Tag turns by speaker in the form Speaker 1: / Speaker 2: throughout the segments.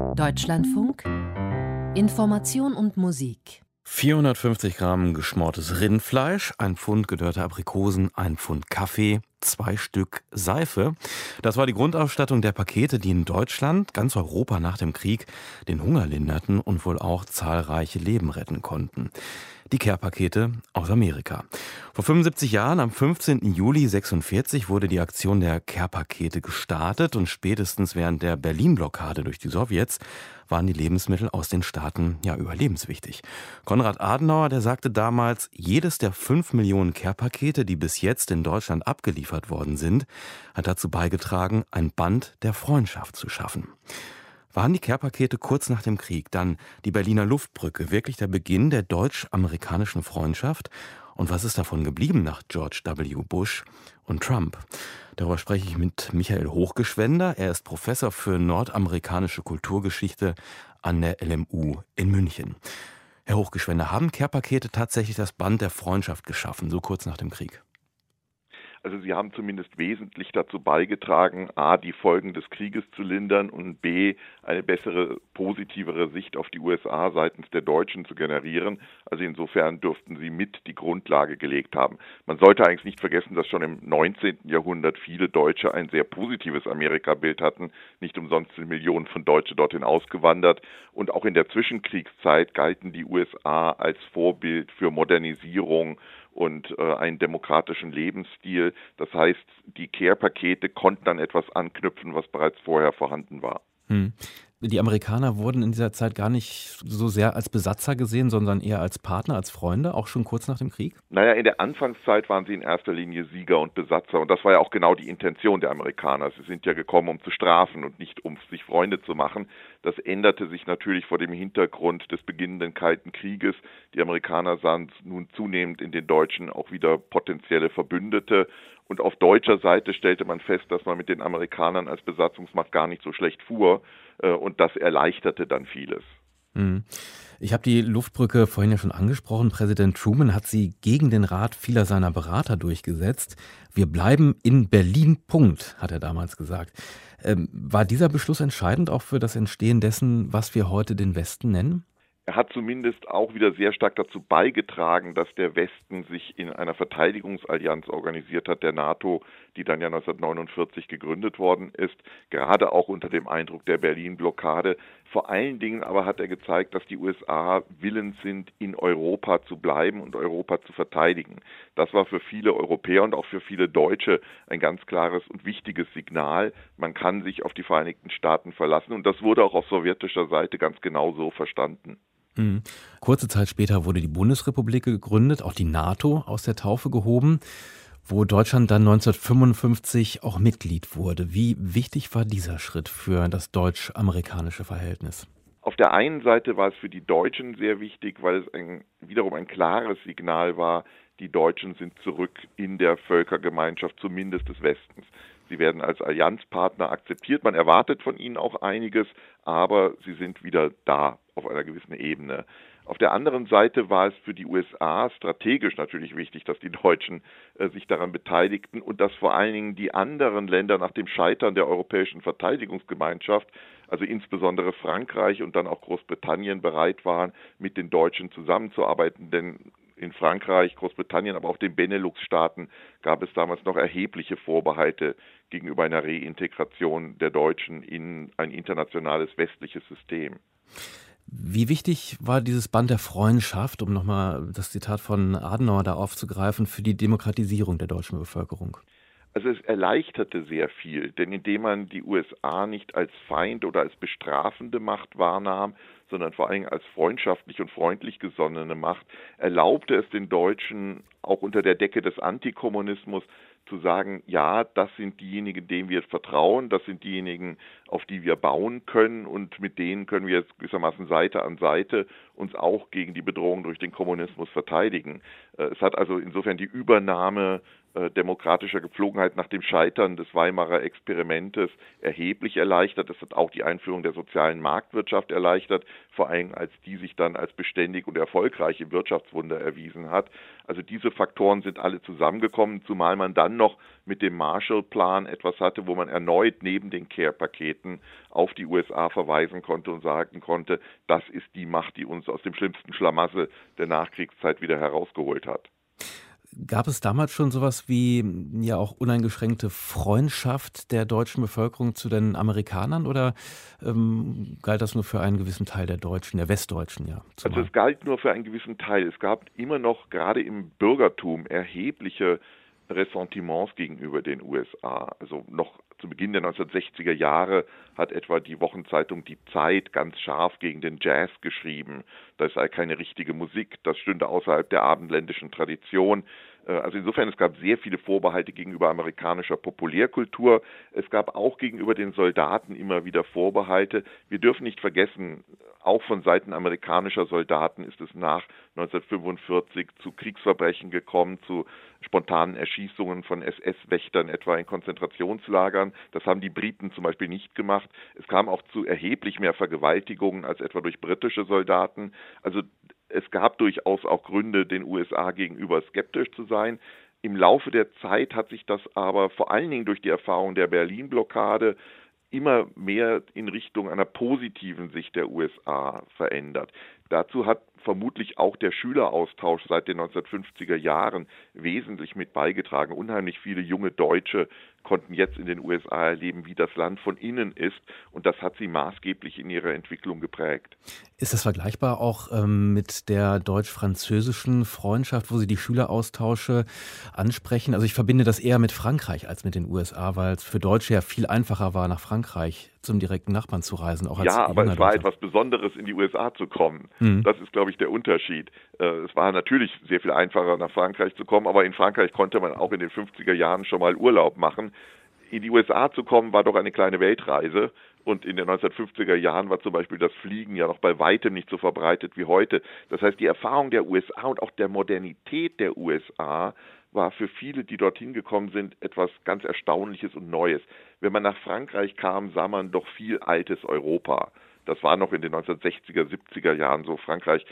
Speaker 1: Deutschlandfunk. Information und Musik.
Speaker 2: 450 Gramm geschmortes Rindfleisch, ein Pfund gedörrte Aprikosen, ein Pfund Kaffee, zwei Stück Seife. Das war die Grundausstattung der Pakete, die in Deutschland, ganz Europa nach dem Krieg, den Hunger linderten und wohl auch zahlreiche Leben retten konnten die Care-Pakete aus Amerika. Vor 75 Jahren, am 15. Juli 46, wurde die Aktion der Care-Pakete gestartet und spätestens während der Berlin-Blockade durch die Sowjets waren die Lebensmittel aus den Staaten ja überlebenswichtig. Konrad Adenauer, der sagte damals, jedes der fünf Millionen Care-Pakete, die bis jetzt in Deutschland abgeliefert worden sind, hat dazu beigetragen, ein Band der Freundschaft zu schaffen. Waren die Care-Pakete kurz nach dem Krieg, dann die Berliner Luftbrücke, wirklich der Beginn der deutsch-amerikanischen Freundschaft? Und was ist davon geblieben nach George W. Bush und Trump? Darüber spreche ich mit Michael Hochgeschwender. Er ist Professor für nordamerikanische Kulturgeschichte an der LMU in München. Herr Hochgeschwender, haben Care-Pakete tatsächlich das Band der Freundschaft geschaffen, so kurz nach dem Krieg?
Speaker 3: Also sie haben zumindest wesentlich dazu beigetragen, a, die Folgen des Krieges zu lindern und b, eine bessere, positivere Sicht auf die USA seitens der Deutschen zu generieren. Also insofern dürften sie mit die Grundlage gelegt haben. Man sollte eigentlich nicht vergessen, dass schon im 19. Jahrhundert viele Deutsche ein sehr positives Amerikabild hatten. Nicht umsonst sind Millionen von Deutschen dorthin ausgewandert. Und auch in der Zwischenkriegszeit galten die USA als Vorbild für Modernisierung und äh, einen demokratischen Lebensstil. Das heißt, die Care-Pakete konnten dann etwas anknüpfen, was bereits vorher vorhanden war.
Speaker 2: Hm die Amerikaner wurden in dieser Zeit gar nicht so sehr als Besatzer gesehen, sondern eher als Partner, als Freunde, auch schon kurz nach dem Krieg?
Speaker 3: Naja, in der Anfangszeit waren sie in erster Linie Sieger und Besatzer. Und das war ja auch genau die Intention der Amerikaner. Sie sind ja gekommen, um zu strafen und nicht um sich Freunde zu machen. Das änderte sich natürlich vor dem Hintergrund des beginnenden Kalten Krieges. Die Amerikaner sahen nun zunehmend in den Deutschen auch wieder potenzielle Verbündete. Und auf deutscher Seite stellte man fest, dass man mit den Amerikanern als Besatzungsmacht gar nicht so schlecht fuhr. Äh, und das erleichterte dann vieles.
Speaker 2: Hm. Ich habe die Luftbrücke vorhin ja schon angesprochen. Präsident Truman hat sie gegen den Rat vieler seiner Berater durchgesetzt. Wir bleiben in Berlin, Punkt, hat er damals gesagt. Ähm, war dieser Beschluss entscheidend auch für das Entstehen dessen, was wir heute den Westen nennen?
Speaker 3: Er hat zumindest auch wieder sehr stark dazu beigetragen, dass der Westen sich in einer Verteidigungsallianz organisiert hat, der NATO, die dann ja 1949 gegründet worden ist, gerade auch unter dem Eindruck der Berlin-Blockade. Vor allen Dingen aber hat er gezeigt, dass die USA willens sind, in Europa zu bleiben und Europa zu verteidigen. Das war für viele Europäer und auch für viele Deutsche ein ganz klares und wichtiges Signal. Man kann sich auf die Vereinigten Staaten verlassen und das wurde auch auf sowjetischer Seite ganz genau so verstanden.
Speaker 2: Mhm. Kurze Zeit später wurde die Bundesrepublik gegründet, auch die NATO aus der Taufe gehoben, wo Deutschland dann 1955 auch Mitglied wurde. Wie wichtig war dieser Schritt für das deutsch-amerikanische Verhältnis?
Speaker 3: Auf der einen Seite war es für die Deutschen sehr wichtig, weil es ein, wiederum ein klares Signal war, die Deutschen sind zurück in der Völkergemeinschaft, zumindest des Westens. Sie werden als Allianzpartner akzeptiert. Man erwartet von ihnen auch einiges, aber sie sind wieder da auf einer gewissen Ebene. Auf der anderen Seite war es für die USA strategisch natürlich wichtig, dass die Deutschen äh, sich daran beteiligten und dass vor allen Dingen die anderen Länder nach dem Scheitern der europäischen Verteidigungsgemeinschaft, also insbesondere Frankreich und dann auch Großbritannien bereit waren, mit den Deutschen zusammenzuarbeiten. Denn in Frankreich, Großbritannien, aber auch den Benelux-Staaten gab es damals noch erhebliche Vorbehalte gegenüber einer Reintegration der Deutschen in ein internationales westliches System.
Speaker 2: Wie wichtig war dieses Band der Freundschaft, um nochmal das Zitat von Adenauer da aufzugreifen, für die Demokratisierung der deutschen Bevölkerung?
Speaker 3: Also es erleichterte sehr viel, denn indem man die USA nicht als Feind oder als bestrafende Macht wahrnahm, sondern vor allem als freundschaftlich und freundlich gesonnene Macht, erlaubte es den Deutschen auch unter der Decke des Antikommunismus zu sagen, ja, das sind diejenigen, denen wir vertrauen, das sind diejenigen, auf die wir bauen können und mit denen können wir jetzt gewissermaßen Seite an Seite uns auch gegen die Bedrohung durch den Kommunismus verteidigen. Äh, es hat also insofern die Übernahme demokratischer Gepflogenheit nach dem Scheitern des Weimarer Experimentes erheblich erleichtert. Es hat auch die Einführung der sozialen Marktwirtschaft erleichtert, vor allem als die sich dann als beständig und erfolgreich im Wirtschaftswunder erwiesen hat. Also diese Faktoren sind alle zusammengekommen, zumal man dann noch mit dem Marshall-Plan etwas hatte, wo man erneut neben den Care-Paketen auf die USA verweisen konnte und sagen konnte, das ist die Macht, die uns aus dem schlimmsten Schlamassel der Nachkriegszeit wieder herausgeholt hat.
Speaker 2: Gab es damals schon sowas wie ja auch uneingeschränkte Freundschaft der deutschen Bevölkerung zu den Amerikanern oder ähm, galt das nur für einen gewissen Teil der Deutschen, der Westdeutschen, ja?
Speaker 3: Zumal? Also es galt nur für einen gewissen Teil. Es gab immer noch gerade im Bürgertum erhebliche Ressentiments gegenüber den USA. Also noch zu Beginn der 1960er Jahre hat etwa die Wochenzeitung Die Zeit ganz scharf gegen den Jazz geschrieben. Das sei keine richtige Musik, das stünde außerhalb der abendländischen Tradition. Äh, also insofern, es gab sehr viele Vorbehalte gegenüber amerikanischer Populärkultur. Es gab auch gegenüber den Soldaten immer wieder Vorbehalte. Wir dürfen nicht vergessen, auch von Seiten amerikanischer Soldaten ist es nach 1945 zu Kriegsverbrechen gekommen, zu spontanen Erschießungen von SS-Wächtern etwa in Konzentrationslagern. Das haben die Briten zum Beispiel nicht gemacht. Es kam auch zu erheblich mehr Vergewaltigungen als etwa durch britische Soldaten. Also es gab durchaus auch Gründe, den USA gegenüber skeptisch zu sein. Im Laufe der Zeit hat sich das aber vor allen Dingen durch die Erfahrung der Berlin-Blockade immer mehr in Richtung einer positiven Sicht der USA verändert. Dazu hat vermutlich auch der Schüleraustausch seit den 1950er Jahren wesentlich mit beigetragen. Unheimlich viele junge Deutsche konnten jetzt in den USA erleben, wie das Land von innen ist und das hat sie maßgeblich in ihrer Entwicklung geprägt.
Speaker 2: Ist das vergleichbar auch ähm, mit der deutsch-französischen Freundschaft, wo Sie die Schüleraustausche ansprechen? Also ich verbinde das eher mit Frankreich als mit den USA, weil es für Deutsche ja viel einfacher war, nach Frankreich zum direkten Nachbarn zu reisen.
Speaker 3: Auch als ja, aber es war etwas Besonderes, in die USA zu kommen. Mhm. Das ist, glaube ich, der Unterschied. Äh, es war natürlich sehr viel einfacher, nach Frankreich zu kommen, aber in Frankreich konnte man auch in den 50er Jahren schon mal Urlaub machen. In die USA zu kommen, war doch eine kleine Weltreise. Und in den 1950er Jahren war zum Beispiel das Fliegen ja noch bei weitem nicht so verbreitet wie heute. Das heißt, die Erfahrung der USA und auch der Modernität der USA war für viele, die dorthin gekommen sind, etwas ganz Erstaunliches und Neues. Wenn man nach Frankreich kam, sah man doch viel altes Europa. Das war noch in den 1960er, 70er Jahren so. Frankreich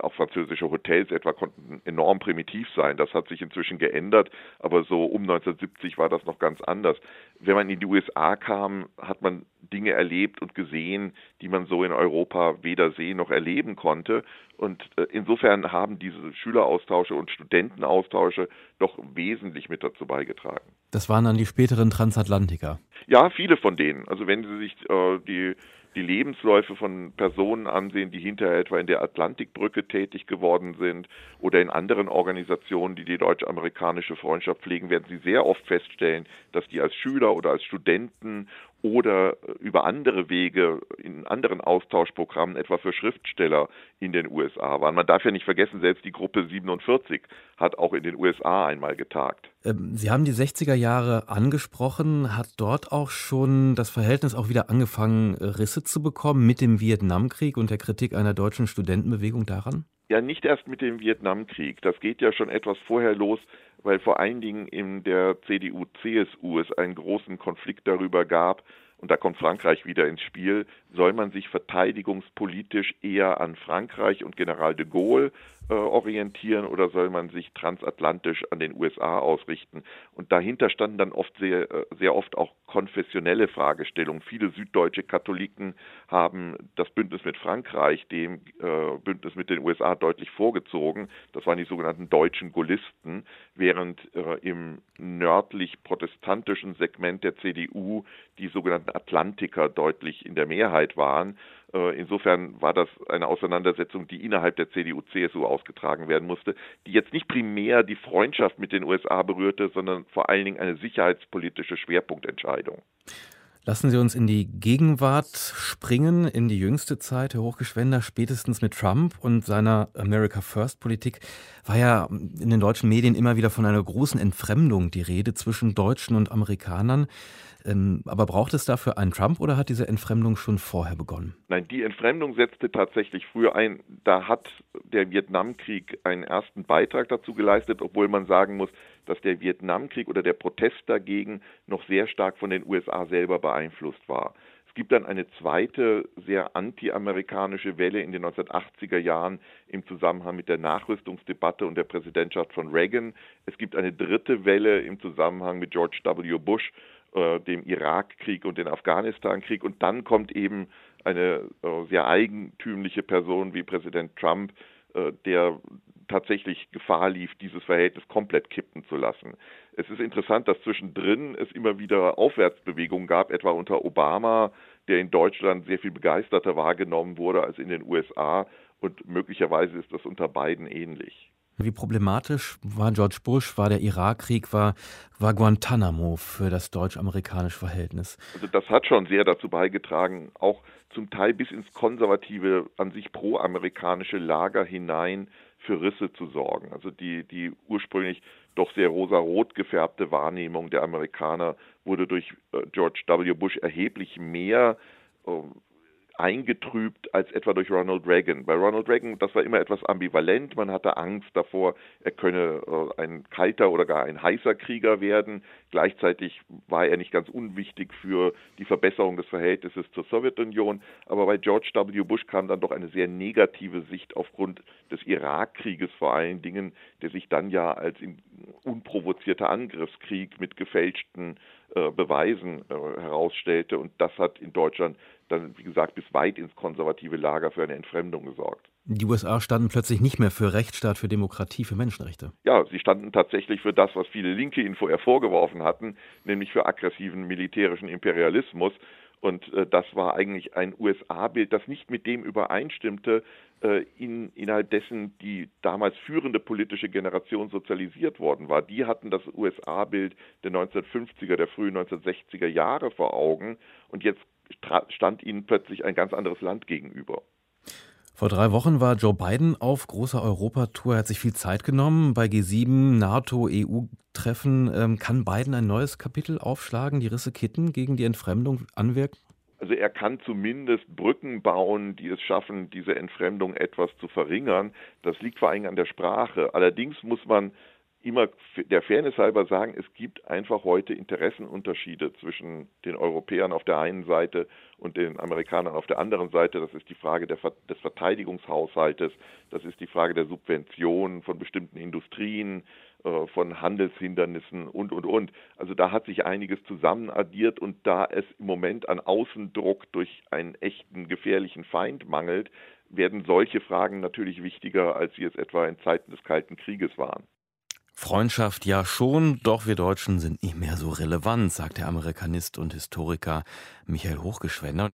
Speaker 3: auch französische Hotels etwa konnten enorm primitiv sein. Das hat sich inzwischen geändert, aber so um 1970 war das noch ganz anders. Wenn man in die USA kam, hat man Dinge erlebt und gesehen, die man so in Europa weder sehen noch erleben konnte. Und äh, insofern haben diese Schüleraustausche und Studentenaustausche doch wesentlich mit dazu beigetragen.
Speaker 2: Das waren dann die späteren Transatlantiker.
Speaker 3: Ja, viele von denen. Also wenn Sie sich äh, die die Lebensläufe von Personen ansehen, die hinterher etwa in der Atlantikbrücke tätig geworden sind oder in anderen Organisationen, die die deutsch-amerikanische Freundschaft pflegen, werden Sie sehr oft feststellen, dass die als Schüler oder als Studenten oder über andere Wege in anderen Austauschprogrammen, etwa für Schriftsteller in den USA waren. Man darf ja nicht vergessen, selbst die Gruppe 47 hat auch in den USA einmal getagt.
Speaker 2: Ähm, Sie haben die 60er Jahre angesprochen. Hat dort auch schon das Verhältnis auch wieder angefangen, Risse zu bekommen mit dem Vietnamkrieg und der Kritik einer deutschen Studentenbewegung daran?
Speaker 3: Ja, nicht erst mit dem Vietnamkrieg. Das geht ja schon etwas vorher los weil vor allen Dingen in der CDU-CSU es einen großen Konflikt darüber gab, und da kommt Frankreich wieder ins Spiel, soll man sich verteidigungspolitisch eher an Frankreich und General de Gaulle äh, orientieren oder soll man sich transatlantisch an den USA ausrichten? Und dahinter standen dann oft sehr, äh, sehr oft auch konfessionelle Fragestellungen. Viele süddeutsche Katholiken haben das Bündnis mit Frankreich dem äh, Bündnis mit den USA deutlich vorgezogen. Das waren die sogenannten deutschen Gaullisten, während äh, im nördlich protestantischen Segment der CDU die sogenannten Atlantiker deutlich in der Mehrheit waren. Äh, insofern war das eine Auseinandersetzung, die innerhalb der CDU-CSU ausgetragen werden musste, die jetzt nicht primär die Freundschaft mit den USA berührte, sondern vor allen Dingen eine sicherheitspolitische Schwerpunktentscheidung.
Speaker 2: Lassen Sie uns in die Gegenwart springen, in die jüngste Zeit. Herr Hochgeschwender, spätestens mit Trump und seiner America First Politik war ja in den deutschen Medien immer wieder von einer großen Entfremdung die Rede zwischen Deutschen und Amerikanern. Ähm, aber braucht es dafür einen Trump oder hat diese Entfremdung schon vorher begonnen?
Speaker 3: Nein, die Entfremdung setzte tatsächlich früher ein. Da hat der Vietnamkrieg einen ersten Beitrag dazu geleistet, obwohl man sagen muss, dass der Vietnamkrieg oder der Protest dagegen noch sehr stark von den USA selber beeinflusst war gibt dann eine zweite, sehr anti-amerikanische Welle in den 1980er Jahren im Zusammenhang mit der Nachrüstungsdebatte und der Präsidentschaft von Reagan. Es gibt eine dritte Welle im Zusammenhang mit George W. Bush, äh, dem Irakkrieg und dem Afghanistankrieg. Und dann kommt eben eine äh, sehr eigentümliche Person wie Präsident Trump, äh, der tatsächlich Gefahr lief, dieses Verhältnis komplett kippen zu lassen. Es ist interessant, dass zwischendrin es immer wieder Aufwärtsbewegungen gab, etwa unter Obama, der in Deutschland sehr viel begeisterter wahrgenommen wurde als in den USA und möglicherweise ist das unter beiden ähnlich.
Speaker 2: Wie problematisch war George Bush, war der Irakkrieg, war, war Guantanamo für das deutsch-amerikanische Verhältnis?
Speaker 3: Also das hat schon sehr dazu beigetragen, auch zum Teil bis ins konservative, an sich pro-amerikanische Lager hinein für Risse zu sorgen. Also die, die ursprünglich doch sehr rosa-rot gefärbte Wahrnehmung der Amerikaner wurde durch äh, George W. Bush erheblich mehr äh, eingetrübt als etwa durch Ronald Reagan. Bei Ronald Reagan, das war immer etwas ambivalent. Man hatte Angst davor, er könne äh, ein kalter oder gar ein heißer Krieger werden. Gleichzeitig war er nicht ganz unwichtig für die Verbesserung des Verhältnisses zur Sowjetunion. Aber bei George W. Bush kam dann doch eine sehr negative Sicht aufgrund des Irakkrieges vor allen Dingen, der sich dann ja als unprovozierter Angriffskrieg mit gefälschten äh, Beweisen äh, herausstellte. Und das hat in Deutschland dann, wie gesagt, bis weit ins konservative Lager für eine Entfremdung gesorgt.
Speaker 2: Die USA standen plötzlich nicht mehr für Rechtsstaat, für Demokratie, für Menschenrechte.
Speaker 3: Ja, sie standen tatsächlich für das, was viele Linke ihnen vorher vorgeworfen hatten, nämlich für aggressiven militärischen Imperialismus. Und äh, das war eigentlich ein USA-Bild, das nicht mit dem übereinstimmte, in, innerhalb dessen die damals führende politische Generation sozialisiert worden war. Die hatten das USA-Bild der 1950er, der frühen 1960er Jahre vor Augen. Und jetzt stand ihnen plötzlich ein ganz anderes Land gegenüber.
Speaker 2: Vor drei Wochen war Joe Biden auf großer Europatour. Er hat sich viel Zeit genommen bei G7, NATO, EU-Treffen. Ähm, kann Biden ein neues Kapitel aufschlagen, die Risse kitten, gegen die Entfremdung anwirken?
Speaker 3: Also er kann zumindest Brücken bauen, die es schaffen, diese Entfremdung etwas zu verringern. Das liegt vor allem an der Sprache. Allerdings muss man immer der Fairness halber sagen, es gibt einfach heute Interessenunterschiede zwischen den Europäern auf der einen Seite und den Amerikanern auf der anderen Seite. Das ist die Frage der, des Verteidigungshaushaltes, das ist die Frage der Subventionen von bestimmten Industrien, äh, von Handelshindernissen und, und, und. Also da hat sich einiges zusammen addiert und da es im Moment an Außendruck durch einen echten gefährlichen Feind mangelt, werden solche Fragen natürlich wichtiger, als sie es etwa in Zeiten des Kalten Krieges waren.
Speaker 2: Freundschaft ja schon, doch wir Deutschen sind nicht mehr so relevant, sagt der Amerikanist und Historiker Michael Hochgeschwender.